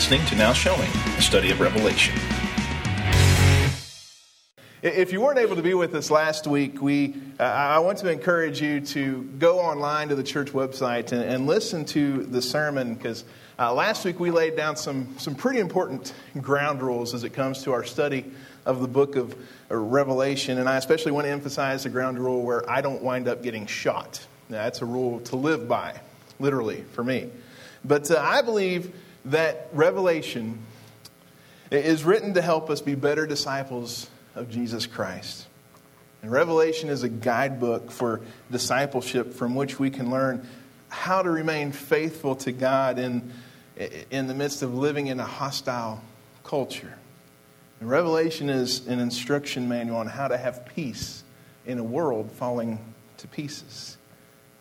listening to Now Showing, a study of Revelation. If you weren't able to be with us last week, we, uh, I want to encourage you to go online to the church website and, and listen to the sermon because uh, last week we laid down some, some pretty important ground rules as it comes to our study of the book of uh, Revelation. And I especially want to emphasize the ground rule where I don't wind up getting shot. Now, that's a rule to live by, literally, for me. But uh, I believe that Revelation is written to help us be better disciples of Jesus Christ. And Revelation is a guidebook for discipleship from which we can learn how to remain faithful to God in, in the midst of living in a hostile culture. And Revelation is an instruction manual on how to have peace in a world falling to pieces.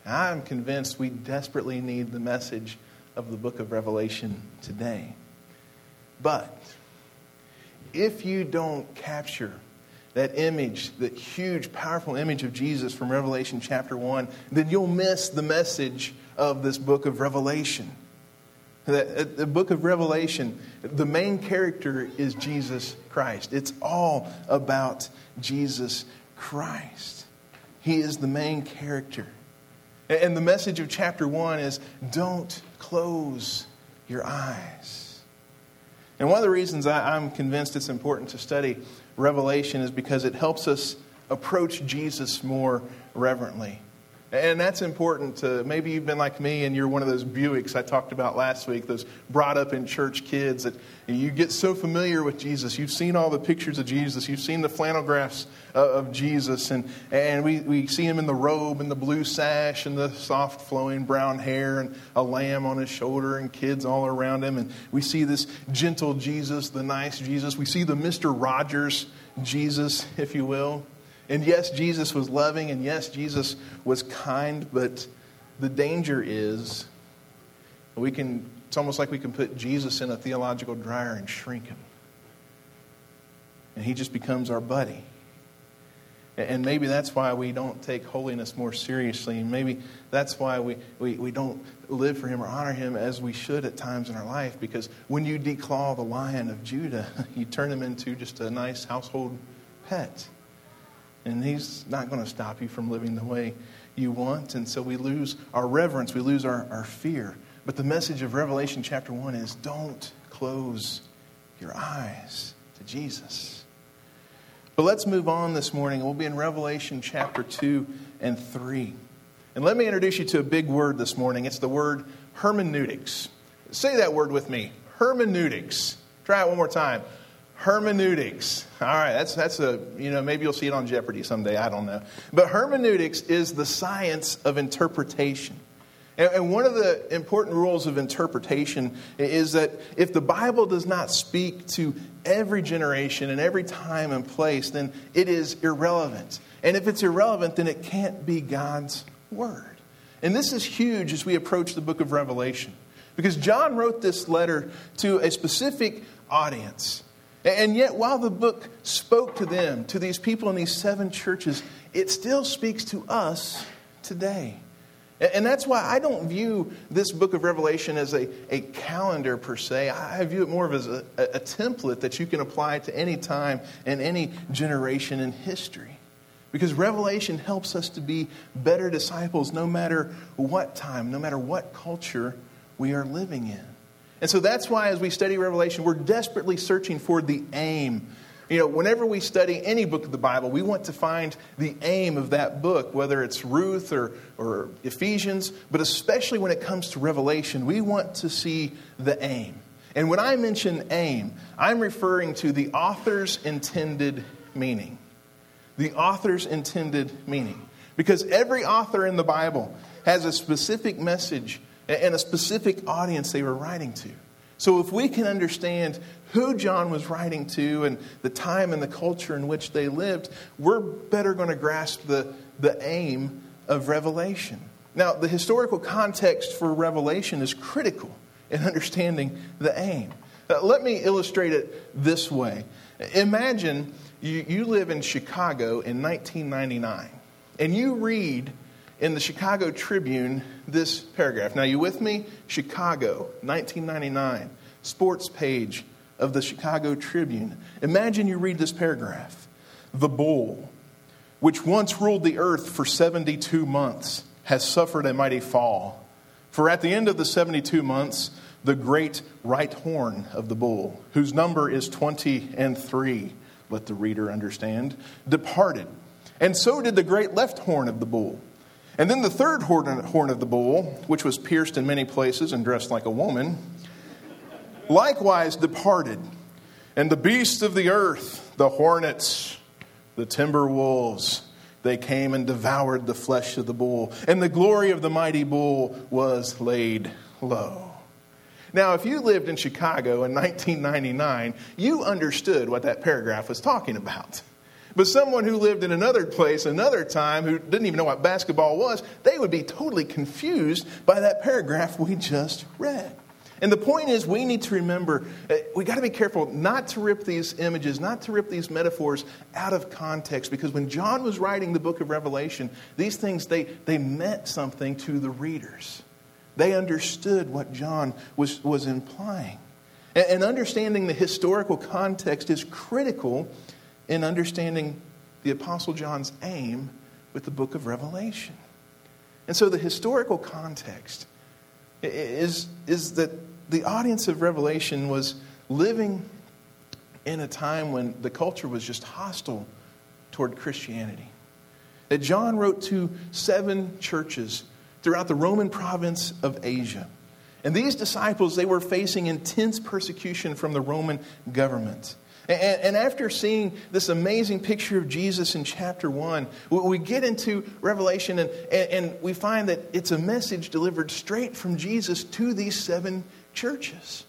I'm convinced we desperately need the message of the book of Revelation today. But if you don't capture that image, that huge, powerful image of Jesus from Revelation chapter 1, then you'll miss the message of this book of Revelation. The, uh, the book of Revelation, the main character is Jesus Christ. It's all about Jesus Christ. He is the main character. And the message of chapter 1 is don't close your eyes. And one of the reasons I, am convinced it's important to study Revelation is because it helps us approach Jesus more reverently. And that's important to maybe you've been like me and you're one of those Buicks I talked about last week, those brought up in church kids that you get so familiar with Jesus. You've seen all the pictures of Jesus, you've seen the flannel graphs of Jesus, and, and we, we see him in the robe and the blue sash and the soft flowing brown hair and a lamb on his shoulder and kids all around him. And we see this gentle Jesus, the nice Jesus. We see the Mr. Rogers Jesus, if you will. And yes, Jesus was loving, and yes, Jesus was kind, but the danger is we can, it's almost like we can put Jesus in a theological dryer and shrink him. And he just becomes our buddy. And maybe that's why we don't take holiness more seriously. And maybe that's why we, we, we don't live for him or honor him as we should at times in our life. Because when you declaw the lion of Judah, you turn him into just a nice household pet. And He's not going to stop you from living the way you want. And so we lose our reverence, we lose our, our fear. But the message of Revelation chapter 1 is don't close your eyes to Jesus. But let's move on this morning. We'll be in Revelation chapter 2 and 3. And let me introduce you to a big word this morning. It's the word hermeneutics. Say that word with me hermeneutics. Try it one more time hermeneutics. All right, that's, that's a, you know, maybe you'll see it on Jeopardy someday, I don't know. But hermeneutics is the science of interpretation. And, and one of the important rules of interpretation is that if the Bible does not speak to every generation and every time and place, then it is irrelevant. And if it's irrelevant, then it can't be God's Word. And this is huge as we approach the book of Revelation. Because John wrote this letter to a specific audience. And yet, while the book spoke to them, to these people in these seven churches, it still speaks to us today. And that's why I don't view this book of Revelation as a, a calendar per se. I view it more of as a, a template that you can apply to any time and any generation in history. Because Revelation helps us to be better disciples no matter what time, no matter what culture we are living in. And so that's why, as we study Revelation, we're desperately searching for the aim. You know, whenever we study any book of the Bible, we want to find the aim of that book, whether it's Ruth or, or Ephesians, but especially when it comes to Revelation, we want to see the aim. And when I mention aim, I'm referring to the author's intended meaning. The author's intended meaning. Because every author in the Bible has a specific message and a specific audience they were writing to. So, if we can understand who John was writing to and the time and the culture in which they lived, we're better going to grasp the, the aim of Revelation. Now, the historical context for Revelation is critical in understanding the aim. Uh, let me illustrate it this way Imagine you, you live in Chicago in 1999, and you read in the Chicago Tribune this paragraph. Now, you with me? Chicago, 1999. sports page of the Chicago Tribune. Imagine you read this paragraph The bull, which once ruled the earth for 72 months, has suffered a mighty fall. For at the end of the 72 months, the great right horn of the bull, whose number is 20 and 3, let the reader understand, departed. And so did the great left horn of the bull. And then the third horn of the bull, which was pierced in many places and dressed like a woman, likewise departed. And the beasts of the earth, the hornets, the timber wolves, they came and devoured the flesh of the bull. And the glory of the mighty bull was laid low. Now, if you lived in Chicago in 1999, you understood what that paragraph was talking about. But someone who lived in another place, another time, who didn't even know what basketball was, they would be totally confused by that paragraph we just read. And the point is, we need to remember, uh, we got to be careful not to rip these images, not to rip these metaphors out of context, because when John was writing the book of Revelation, these things, they, they meant something to the readers. They understood what John was, was implying. And, and understanding the historical context is critical in understanding the Apostle John's aim with the book of Revelation. And so the historical context is, is that the audience of Revelation was living in a time when the culture was just hostile toward Christianity. That John wrote to seven churches throughout the Roman province of Asia. And these disciples, they were facing intense persecution from the Roman government. And, and, after seeing this amazing picture of Jesus in chapter 1, we get into Revelation and, and, and we find that it's a message delivered straight from Jesus to these seven churches.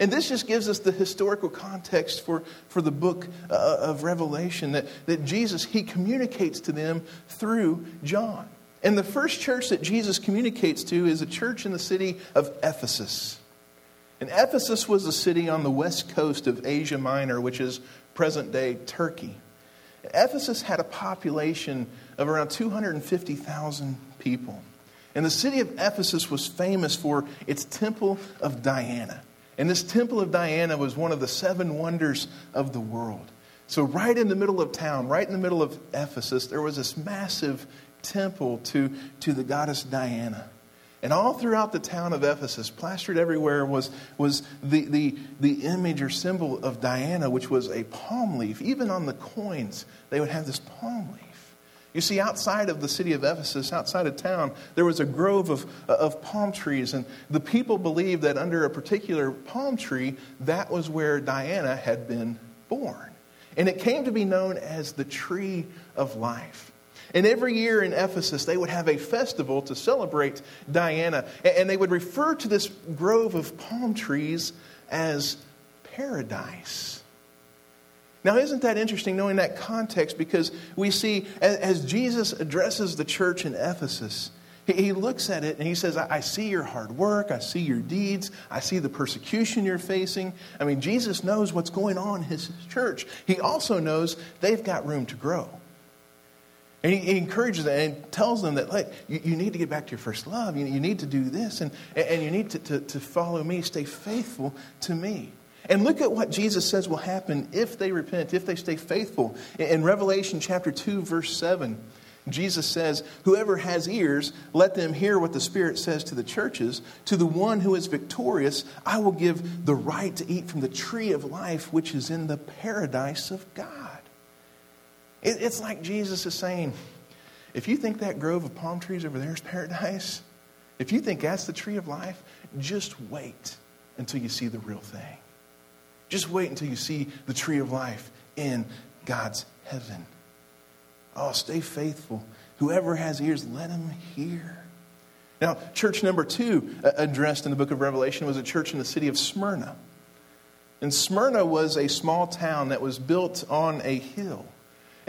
And this just gives us the historical context for, for the book uh, of Revelation that, that Jesus, he communicates to them through John. And the first church that Jesus communicates to is a church in the city of Ephesus. And Ephesus was a city on the west coast of Asia Minor, which is present day Turkey. Ephesus had a population of around 250,000 people. And the city of Ephesus was famous for its temple of Diana. And this temple of Diana was one of the seven wonders of the world. So, right in the middle of town, right in the middle of Ephesus, there was this massive temple to, to the goddess Diana. And all throughout the town of Ephesus, plastered everywhere, was, was the, the, the image or symbol of Diana, which was a palm leaf. Even on the coins, they would have this palm leaf. You see, outside of the city of Ephesus, outside of town, there was a grove of, of palm trees, and the people believed that under a particular palm tree, that was where Diana had been born. And it came to be known as the tree of life. And every year in Ephesus, they would have a festival to celebrate Diana. And they would refer to this grove of palm trees as paradise. Now, isn't that interesting knowing that context? Because we see as Jesus addresses the church in Ephesus, he looks at it and he says, I see your hard work. I see your deeds. I see the persecution you're facing. I mean, Jesus knows what's going on in his church. He also knows they've got room to grow. And he, encourages them and tells them that, like, you, you, need to get back to your first love. You, you need to do this, and, and you need to, to, to follow me, stay faithful to me. And look at what Jesus says will happen if they repent, if they stay faithful. In Revelation chapter 2, verse 7, Jesus says, Whoever has ears, let them hear what the Spirit says to the churches. To the one who is victorious, I will give the right to eat from the tree of life, which is in the paradise of God. It's like Jesus is saying, if you think that grove of palm trees over there is paradise, if you think that's the tree of life, just wait until you see the real thing. Just wait until you see the tree of life in God's heaven. Oh, stay faithful. Whoever has ears, let him hear. Now, church number two uh, addressed in the book of Revelation was a church in the city of Smyrna. And Smyrna was a small town that was built on a hill.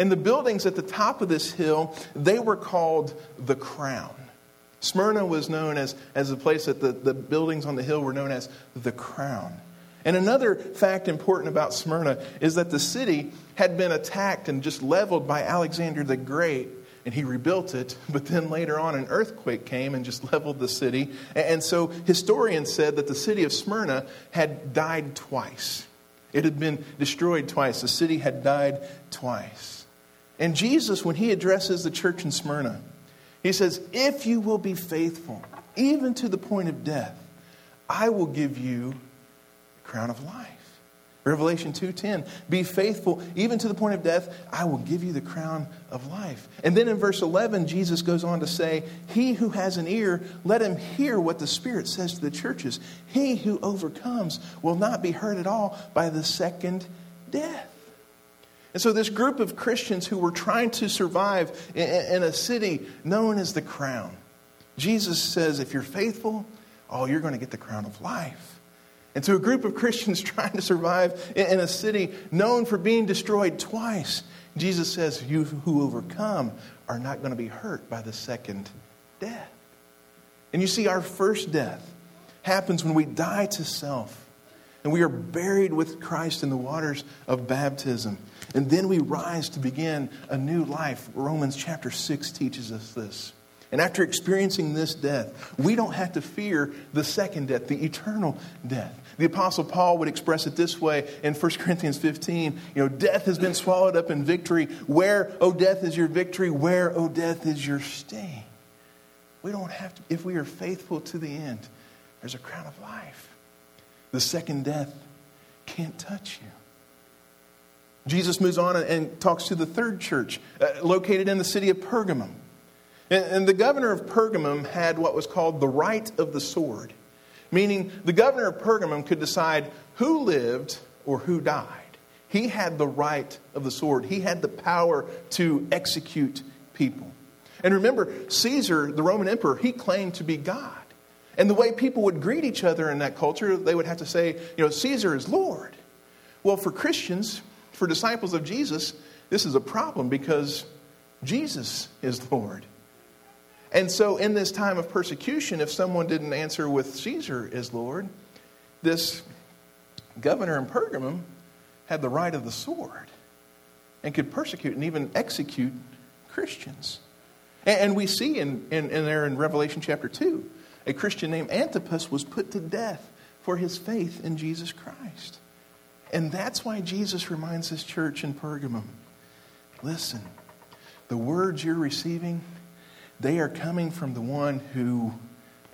And the buildings at the top of this hill, they were called the Crown. Smyrna was known as, as a place that the, the buildings on the hill were known as the Crown. And another fact important about Smyrna is that the city had been attacked and just leveled by Alexander the Great and he rebuilt it, but then later on an earthquake came and just leveled the city. And so historians said that the city of Smyrna had died twice. It had been destroyed twice. The city had died twice. And Jesus, when he addresses the church in Smyrna, he says, If you will be faithful, even to the point of death, I will give you the crown of life. Revelation 2:10 Be faithful even to the point of death I will give you the crown of life. And then in verse 11 Jesus goes on to say he who has an ear let him hear what the spirit says to the churches. He who overcomes will not be hurt at all by the second death. And so this group of Christians who were trying to survive in a city known as the crown. Jesus says if you're faithful, oh you're going to get the crown of life. And to a group of Christians trying to survive in a city known for being destroyed twice, Jesus says, You who overcome are not going to be hurt by the second death. And you see, our first death happens when we die to self and we are buried with Christ in the waters of baptism. And then we rise to begin a new life. Romans chapter 6 teaches us this. And after experiencing this death, we don't have to fear the second death, the eternal death. The Apostle Paul would express it this way in 1 Corinthians 15 You know, death has been swallowed up in victory. Where, O death, is your victory? Where, O death, is your sting? We don't have to, if we are faithful to the end, there's a crown of life. The second death can't touch you. Jesus moves on and talks to the third church, uh, located in the city of Pergamum. And, and the governor of Pergamum had what was called the right of the sword meaning the governor of Pergamum could decide who lived or who died. He had the right of the sword, he had the power to execute people. And remember, Caesar, the Roman emperor, he claimed to be God. And the way people would greet each other in that culture, they would have to say, you know, Caesar is Lord. Well, for Christians, for disciples of Jesus, this is a problem because Jesus is Lord. And so, in this time of persecution, if someone didn't answer with Caesar is Lord, this governor in Pergamum had the right of the sword and could persecute and even execute Christians. And, we see in, in, in there in Revelation chapter 2, a Christian named Antipas was put to death for his faith in Jesus Christ. And that's why Jesus reminds his church in Pergamum listen, the words you're receiving they are coming from the one who,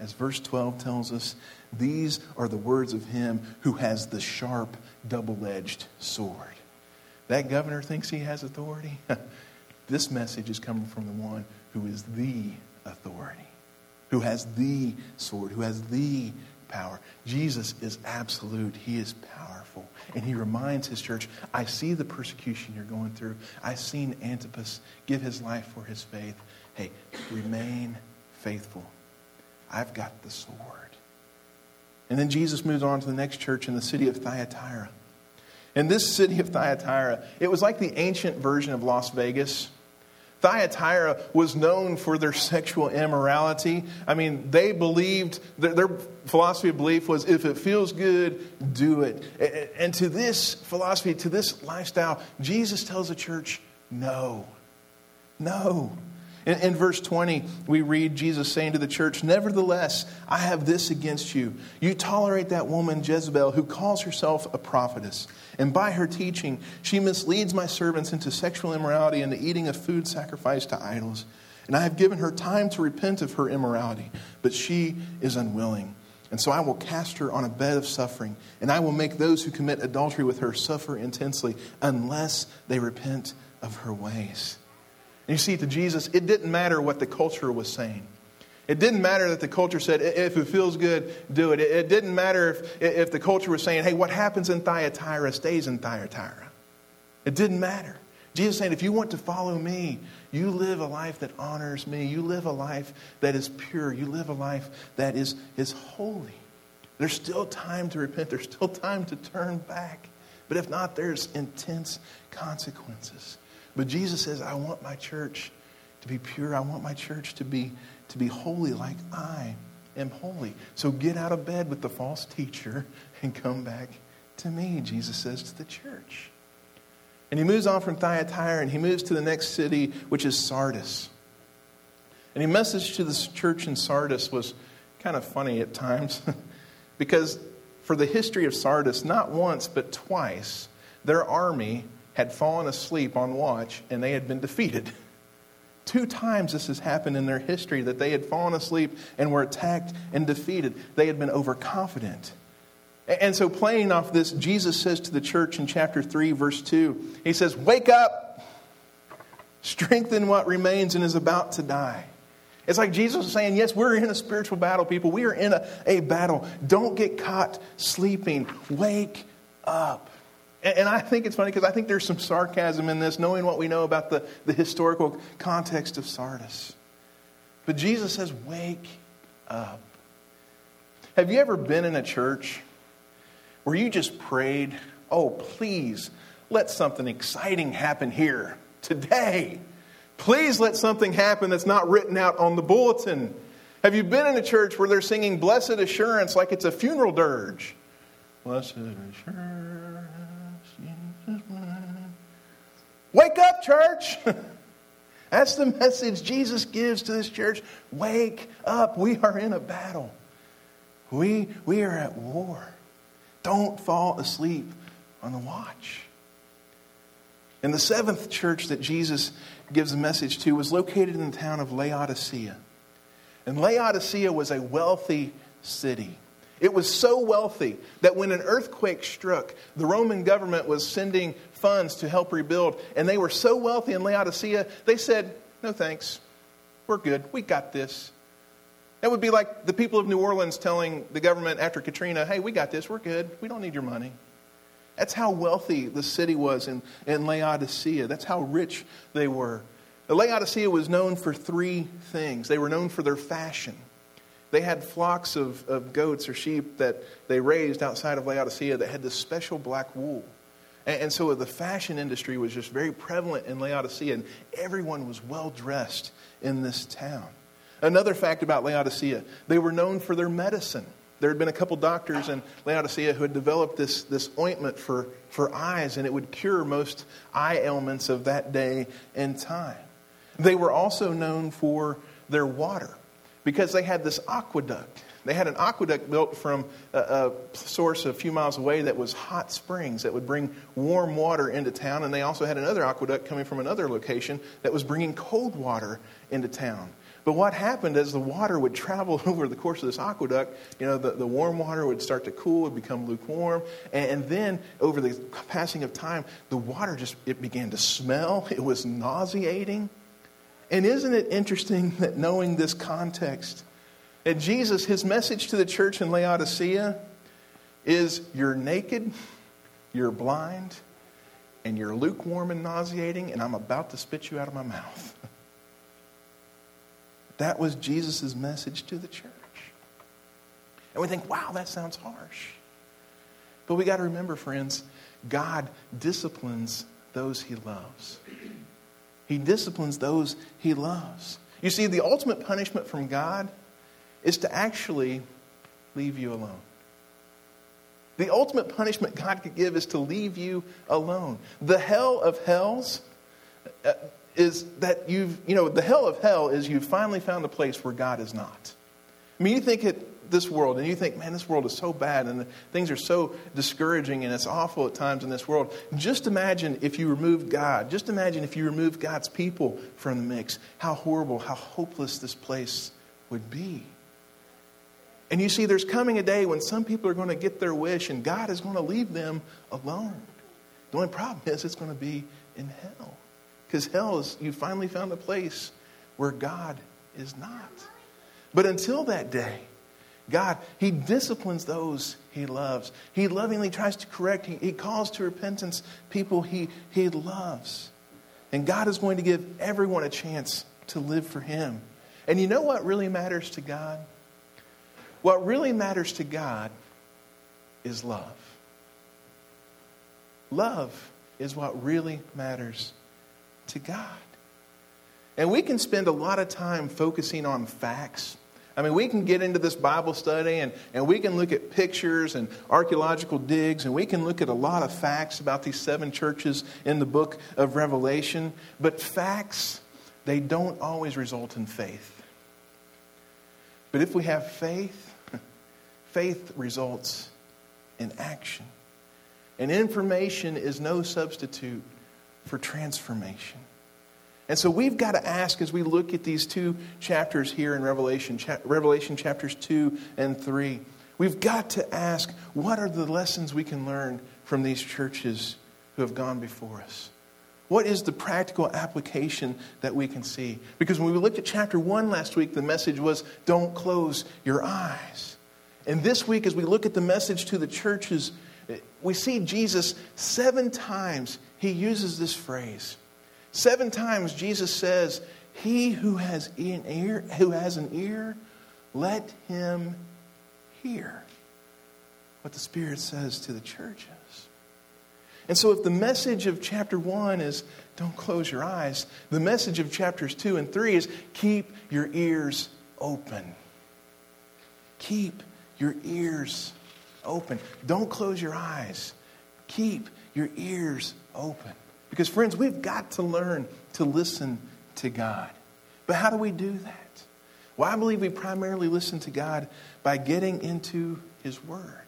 as verse 12 tells us, these are the words of him who has the sharp, double edged sword. That governor thinks he has authority. this message is coming from the one who is the authority, who has the sword, who has the power. Jesus is absolute, he is powerful. And he reminds his church I see the persecution you're going through. I've seen Antipas give his life for his faith. Hey, remain faithful. I've got the sword. And then Jesus moves on to the next church in the city of Thyatira. And this city of Thyatira, it was like the ancient version of Las Vegas. Thyatira was known for their sexual immorality. I mean, they believed, their, philosophy of belief was if it feels good, do it. And to this philosophy, to this lifestyle, Jesus tells the church, no, no. In, in, verse 20, we read Jesus saying to the church, Nevertheless, I have this against you. You tolerate that woman, Jezebel, who calls herself a prophetess. And by her teaching, she misleads my servants into sexual immorality and the eating of food sacrificed to idols. And I have given her time to repent of her immorality, but she is unwilling. And so I will cast her on a bed of suffering, and I will make those who commit adultery with her suffer intensely unless they repent of her ways. You see, to Jesus, it didn't matter what the culture was saying. It didn't matter that the culture said, if it feels good, do it. It didn't matter if, if the culture was saying, hey, what happens in Thyatira stays in Thyatira. It didn't matter. Jesus saying, if you want to follow me, you live a life that honors me. You live a life that is pure. You live a life that is, is holy. There's still time to repent. There's still time to turn back. But if not, there's intense consequences. But Jesus says, I want my church to be pure. I want my church to be, to be holy like I am holy. So get out of bed with the false teacher and come back to me, Jesus says to the church. And he moves on from Thyatira and he moves to the next city, which is Sardis. And he message to this church in Sardis was kind of funny at times because for the history of Sardis, not once but twice, their army had fallen asleep on watch and they had been defeated. Two times this has happened in their history that they had fallen asleep and were attacked and defeated. They had been overconfident. And so, playing off this, Jesus says to the church in chapter 3, verse 2, He says, Wake up, strengthen what remains and is about to die. It's like Jesus is saying, Yes, we're in a spiritual battle, people. We are in a, a battle. Don't get caught sleeping. Wake up. And, I think it's funny because I think there's some sarcasm in this, knowing what we know about the, the historical context of Sardis. But Jesus says, Wake up. Have you ever been in a church where you just prayed, Oh, please, let something exciting happen here today? Please let something happen that's not written out on the bulletin. Have you been in a church where they're singing Blessed Assurance like it's a funeral dirge? Blessed Assurance. Wake up, church! That's the message Jesus gives to this church. Wake up. We are in a battle. We, we are at war. Don't fall asleep on the watch. And the seventh church that Jesus gives a message to was located in the town of Laodicea. And Laodicea was a wealthy city. It was so wealthy that when an earthquake struck, the Roman government was sending funds to help rebuild. And they were so wealthy in Laodicea, they said, No thanks. We're good. We got this. That would be like the people of New Orleans telling the government after Katrina, Hey, we got this. We're good. We don't need your money. That's how wealthy the city was in, in Laodicea. That's how rich they were. Laodicea was known for three things. They were known for their fashion. They had flocks of, of goats or sheep that they raised outside of Laodicea that had this special black wool. And, and so the fashion industry was just very prevalent in Laodicea, and everyone was well dressed in this town. Another fact about Laodicea, they were known for their medicine. There had been a couple doctors in Laodicea who had developed this, this ointment for, for eyes, and it would cure most eye ailments of that day and time. They were also known for their water because they had this aqueduct. They had an aqueduct built from a, a, source a few miles away that was hot springs that would bring warm water into town. And they also had another aqueduct coming from another location that was bringing cold water into town. But what happened as the water would travel over the course of this aqueduct, you know, the, the warm water would start to cool, would become lukewarm, and, and then over the passing of time, the water just it began to smell. It was nauseating. And isn't it interesting that knowing this context, that Jesus, his message to the church in Laodicea is you're naked, you're blind, and you're lukewarm and nauseating, and I'm about to spit you out of my mouth. That was Jesus' message to the church. And we think, wow, that sounds harsh. But we got to remember, friends, God disciplines those he loves. He disciplines those he loves. You see, the ultimate punishment from God is to actually leave you alone. The ultimate punishment God could give is to leave you alone. The hell of hells uh, is that you've, you know, the hell of hell is you've finally found a place where God is not. I mean, you think it, this world, and you think, man, this world is so bad, and things are so discouraging, and it's awful at times in this world. Just imagine if you removed God. Just imagine if you removed God's people from the mix. How horrible, how hopeless this place would be. And you see, there's coming a day when some people are going to get their wish, and God is going to leave them alone. The only problem is it's going to be in hell. Because hell is, you finally found a place where God is not. But until that day, God, He disciplines those He loves. He lovingly tries to correct, He, he calls to repentance people he, he loves. And God is going to give everyone a chance to live for Him. And you know what really matters to God? What really matters to God is love. Love is what really matters to God. And we can spend a lot of time focusing on facts. I mean, we can get into this Bible study and, and we can look at pictures and archaeological digs and we can look at a lot of facts about these seven churches in the book of Revelation. But facts, they don't always result in faith. But if we have faith, faith results in action. And information is no substitute for transformation. And so we've got to ask as we look at these two chapters here in Revelation, cha- Revelation chapters 2 and 3, we've got to ask what are the lessons we can learn from these churches who have gone before us? What is the practical application that we can see? Because when we looked at chapter 1 last week, the message was don't close your eyes. And this week, as we look at the message to the churches, we see Jesus seven times, he uses this phrase Seven times Jesus says, He who has an ear, who has an ear, let him hear what the Spirit says to the churches. And so, if the message of chapter 1 is don't close your eyes, the message of chapters 2 and 3 is keep your ears open. Keep your ears open. Don't close your eyes. Keep your ears open. Because, friends, we've got to learn to listen to God. But how do we do that? Well, I believe we primarily listen to God by getting into His Word.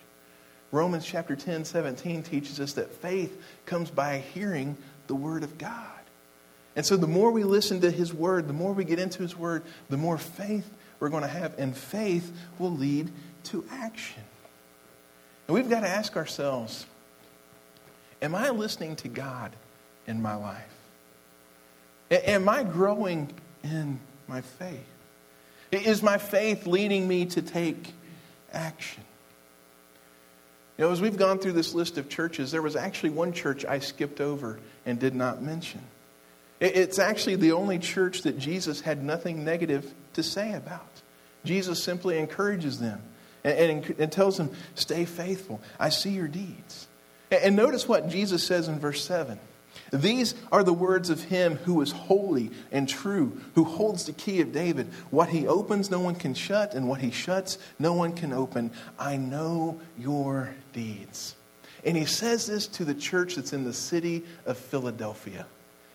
Romans chapter 10, 17 teaches us that faith comes by hearing the Word of God. And so the more we listen to His Word, the more we get into His Word, the more faith we're going to have. And faith will lead to action. And we've got to ask ourselves Am I listening to God? In my life? Am I growing in my faith? Is my faith leading me to take action? You know, as we've gone through this list of churches, there was actually one church I skipped over and did not mention. It's actually the only church that Jesus had nothing negative to say about. Jesus simply encourages them and, and, and tells them, Stay faithful. I see your deeds. And notice what Jesus says in verse 7 these are the words of him who is holy and true, who holds the key of David. What he opens, no one can shut, and what he shuts, no one can open. I know your deeds. And he says this to the church that's in the city of Philadelphia,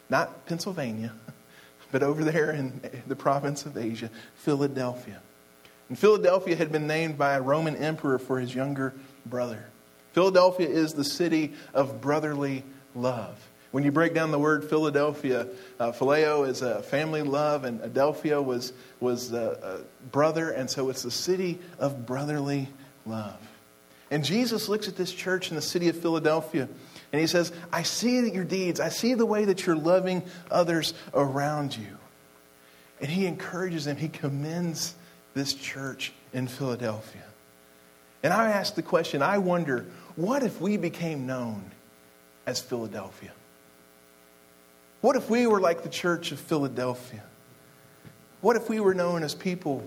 not Pennsylvania, but over there in the province of Asia, Philadelphia. And Philadelphia had been named by a Roman emperor for his younger brother. Philadelphia is the city of brotherly love. When you break down the word Philadelphia, uh, phileo is a family love, and Adelphia was, was a brother, and so it's the city of brotherly love. And Jesus looks at this church in the city of Philadelphia, and he says, I see your deeds. I see the way that you're loving others around you. And he encourages them, he commends this church in Philadelphia. And I ask the question I wonder, what if we became known as Philadelphia? What if we were like the church of Philadelphia? What if we were known as people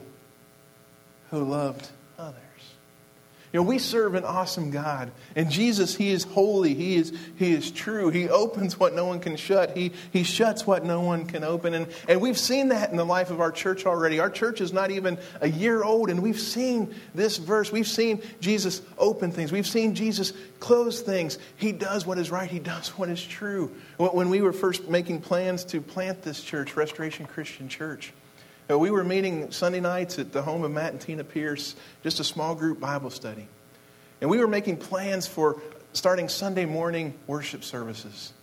who loved others? You know, we serve an awesome God. And Jesus, He is holy. He is, he is true. He opens what no one can shut. He, he shuts what no one can open. And, and we've seen that in the life of our church already. Our church is not even a year old, and we've seen this verse. We've seen Jesus open things. We've seen Jesus close things. He does what is right. He does what is true. When we were first making plans to plant this church, Restoration Christian Church, Uh, we were meeting Sunday nights at the home of Matt and Tina Pierce, just a small group Bible study. And we were making plans for starting Sunday morning worship services.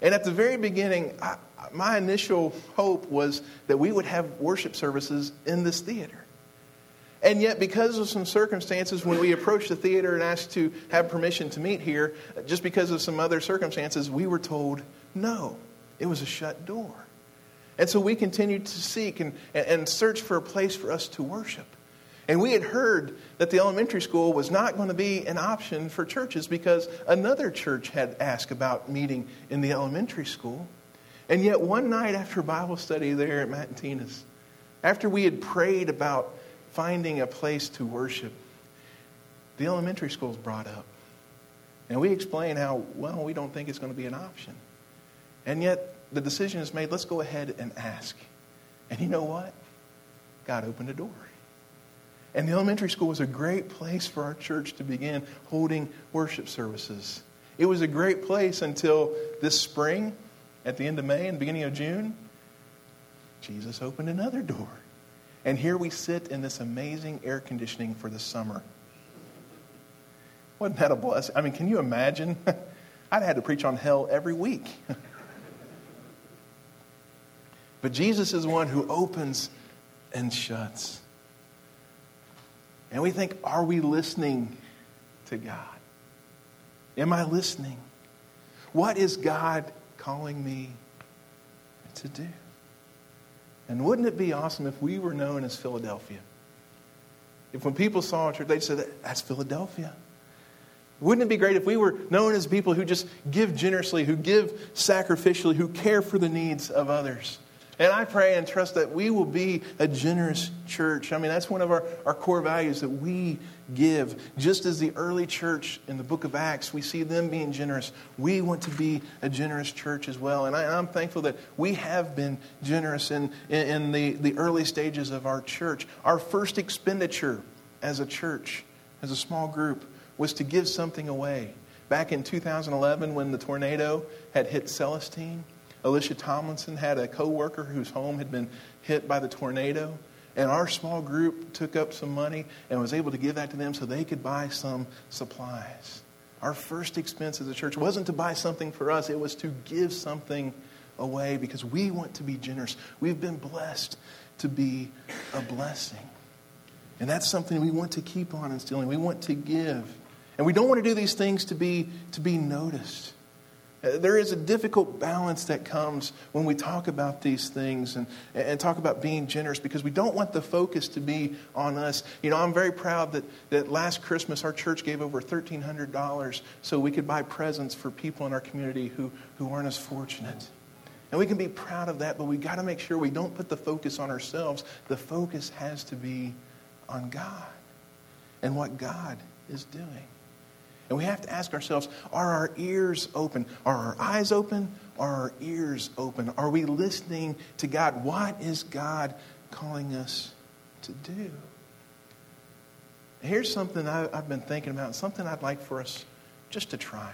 And at the very beginning, I, my initial hope was that we would have worship services in this theater. And yet, because of some circumstances, when we approached the theater and asked to have permission to meet here, just because of some other circumstances, we were told no. It was a shut door. And so we continued to seek and, and search for a place for us to worship. And we had heard that the elementary school was not going to be an option for churches because another church had asked about meeting in the elementary school. And yet, one night after Bible study there at Matt after we had prayed about finding a place to worship, the elementary school was brought up. And we explained how, well, we don't think it's going to be an option. And yet, the decision is made let's go ahead and ask. And you know what? God opened a door. And the elementary school was a great place for our church to begin holding worship services. It was a great place until this spring, at the end of May and beginning of June, Jesus opened another door. And here we sit in this amazing air conditioning for the summer. Wasn't that a blessing? I mean, can you imagine? I'd had to preach on hell every week. but Jesus is one who opens and shuts. And we think, are we listening to God? Am I listening? What is God calling me to do? And wouldn't it be awesome if we were known as Philadelphia? If when people saw a church, they'd say, that's Philadelphia. Wouldn't it be great if we were known as people who just give generously, who give sacrificially, who care for the needs of others? And I pray and trust that we will be a generous church. I mean, that's one of our, our core values that we give. Just as the early church in the book of Acts, we see them being generous. We want to be a generous church as well. And I, am thankful that we have been generous in, in, in the, the early stages of our church. Our first expenditure as a church, as a small group, was to give something away. Back in 2011, when the tornado had hit Celestine, Alicia Tomlinson had a coworker whose home had been hit by the tornado. And our small group took up some money and was able to give that to them so they could buy some supplies. Our first expense as a church wasn't to buy something for us, it was to give something away because we want to be generous. We've been blessed to be a blessing. And that's something we want to keep on instilling. We want to give. And we don't want to do these things to be, to be noticed. There is a difficult balance that comes when we talk about these things and, and talk about being generous because we don't want the focus to be on us. You know, I'm very proud that, that last Christmas our church gave over $1,300 so we could buy presents for people in our community who, who aren't as fortunate. And we can be proud of that, but we've got to make sure we don't put the focus on ourselves. The focus has to be on God and what God is doing. And we have to ask ourselves are our ears open? Are our eyes open? Are our ears open? Are we listening to God? What is God calling us to do? Here's something I've been thinking about, something I'd like for us just to try.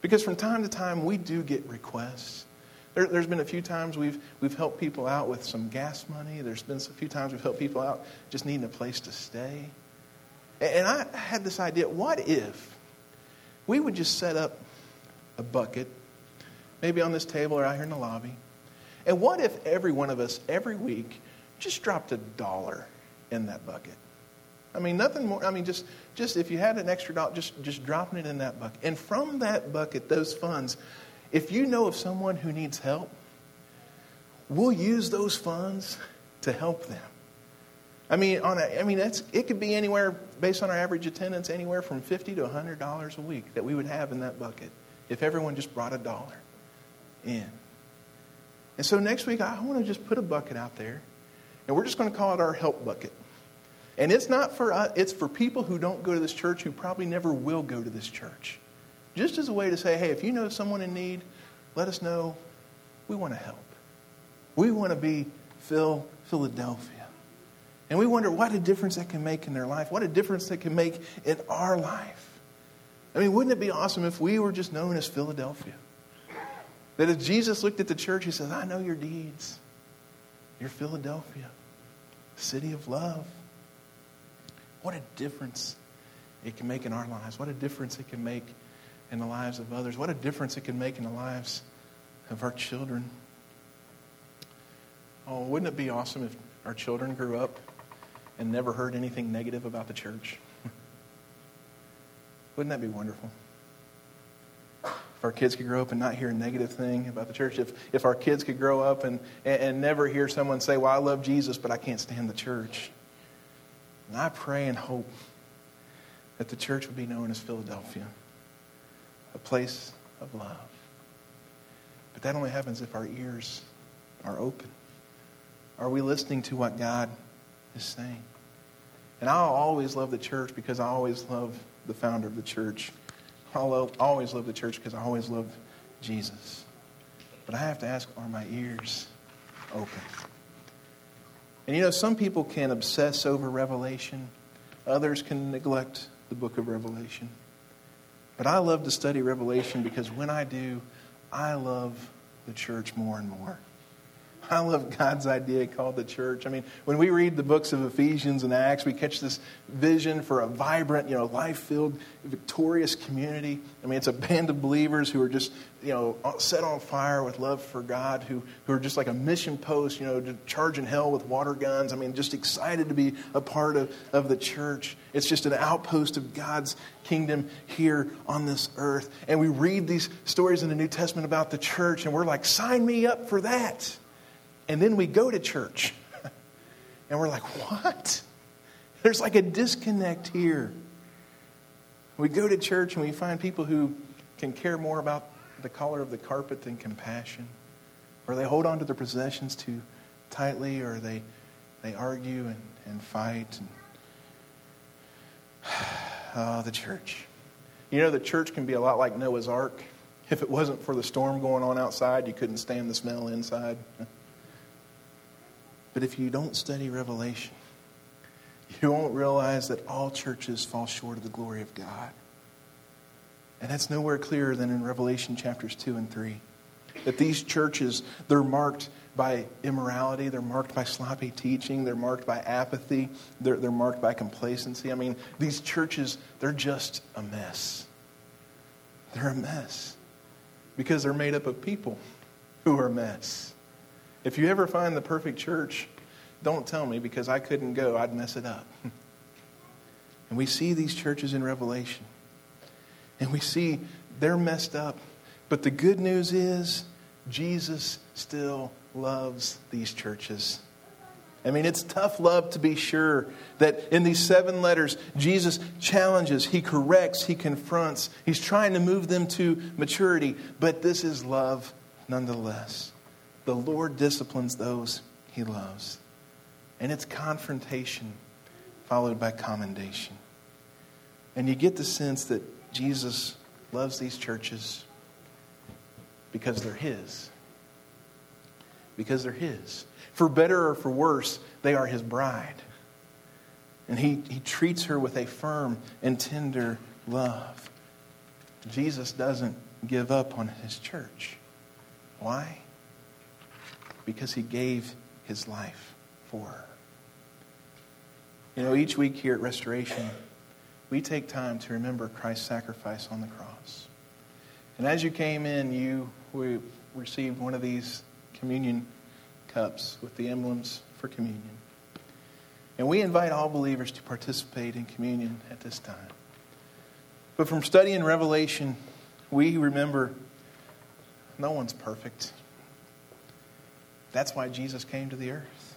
Because from time to time, we do get requests. There, has been a few times we've, we've helped people out with some gas money. There's been a few times we've helped people out just needing a place to stay. And I had this idea what if we would just set up a bucket, maybe on this table or out here in the lobby. And what if every one of us, every week, just dropped a dollar in that bucket? I mean, nothing more. I mean, just, just if you had an extra dollar, just, just dropping it in that bucket. And from that bucket, those funds, if you know of someone who needs help, we'll use those funds to help them. I mean, on a, I mean, that's, it could be anywhere, based on our average attendance, anywhere from 50 to $100 a week that we would have in that bucket if everyone just brought a dollar in. And so next week, I want to just put a bucket out there, and we're just going to call it our help bucket. And it's not for us, it's for people who don't go to this church who probably never will go to this church. Just as a way to say, hey, if you know someone in need, let us know. We want to help. We want to be Phil Philadelphia. And we wonder what a difference that can make in their life, what a difference that can make in our life. I mean, wouldn't it be awesome if we were just known as Philadelphia? That if Jesus looked at the church, he says, I know your deeds. You're Philadelphia, city of love. What a difference it can make in our lives. What a difference it can make in the lives of others. What a difference it can make in the lives of our children. Oh, wouldn't it be awesome if our children grew up and never heard anything negative about the church? Wouldn't that be wonderful? If our kids could grow up and not hear a negative thing about the church, if, if our kids could grow up and, and, and never hear someone say, Well, I love Jesus, but I can't stand the church. And I pray and hope that the church would be known as Philadelphia, a place of love. But that only happens if our ears are open. Are we listening to what God is saying. And I'll always love the church because I always love the founder of the church. I'll always love the church because I always love Jesus. But I have to ask are my ears open? And you know, some people can obsess over Revelation, others can neglect the book of Revelation. But I love to study Revelation because when I do, I love the church more and more. I love God's idea called the church. I mean, when we read the books of Ephesians and Acts, we catch this vision for a vibrant, you know, life-filled, victorious community. I mean, it's a band of believers who are just, you know, set on fire with love for God, who, who are just like a mission post, you know, charging hell with water guns. I mean, just excited to be a part of, of the church. It's just an outpost of God's kingdom here on this earth. And we read these stories in the New Testament about the church, and we're like, sign me up for that. And then we go to church and we're like, what? There's like a disconnect here. We go to church and we find people who can care more about the color of the carpet than compassion, or they hold on to their possessions too tightly, or they, they argue and, and fight. And, oh, the church. You know, the church can be a lot like Noah's Ark. If it wasn't for the storm going on outside, you couldn't stand the smell inside. But if you don't study Revelation, you won't realize that all churches fall short of the glory of God. And that's nowhere clearer than in Revelation chapters 2 and 3. That these churches, they're marked by immorality, they're marked by sloppy teaching, they're marked by apathy, they're, they're marked by complacency. I mean, these churches, they're just a mess. They're a mess because they're made up of people who are a mess. If you ever find the perfect church, don't tell me because I couldn't go. I'd mess it up. and we see these churches in Revelation. And we see they're messed up. But the good news is Jesus still loves these churches. I mean, it's tough love to be sure that in these seven letters, Jesus challenges, he corrects, he confronts, he's trying to move them to maturity, but this is love nonetheless. The Lord disciplines those he loves. And it's confrontation followed by commendation. And you get the sense that Jesus loves these churches because they're his. Because they're his. For better or for worse, they are his bride. And he, he treats her with a firm and tender love. Jesus doesn't give up on his church. Why? Because he gave his life for her. You know, each week here at Restoration, we take time to remember Christ's sacrifice on the cross. And as you came in, you we received one of these communion cups with the emblems for communion. And we invite all believers to participate in communion at this time. But from studying Revelation, we remember no one's perfect. That's why Jesus came to the earth.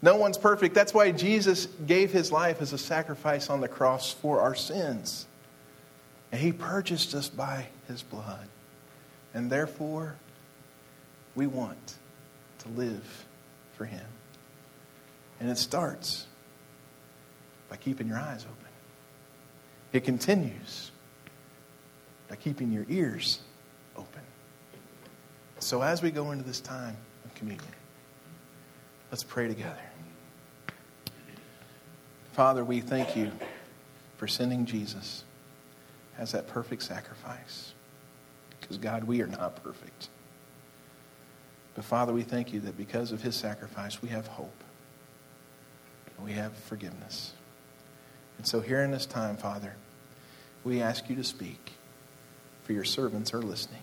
No one's perfect. That's why Jesus gave his life as a sacrifice on the cross for our sins. And he purchased us by his blood. And therefore, we want to live for him. And it starts by keeping your eyes open. It continues by keeping your ears open. So as we go into this time of communion, let's pray together. Father, we thank you for sending Jesus as that perfect sacrifice. Because, God, we are not perfect. But, Father, we thank you that because of his sacrifice, we have hope. And we have forgiveness. And so, here in this time, Father, we ask you to speak, for your servants are listening.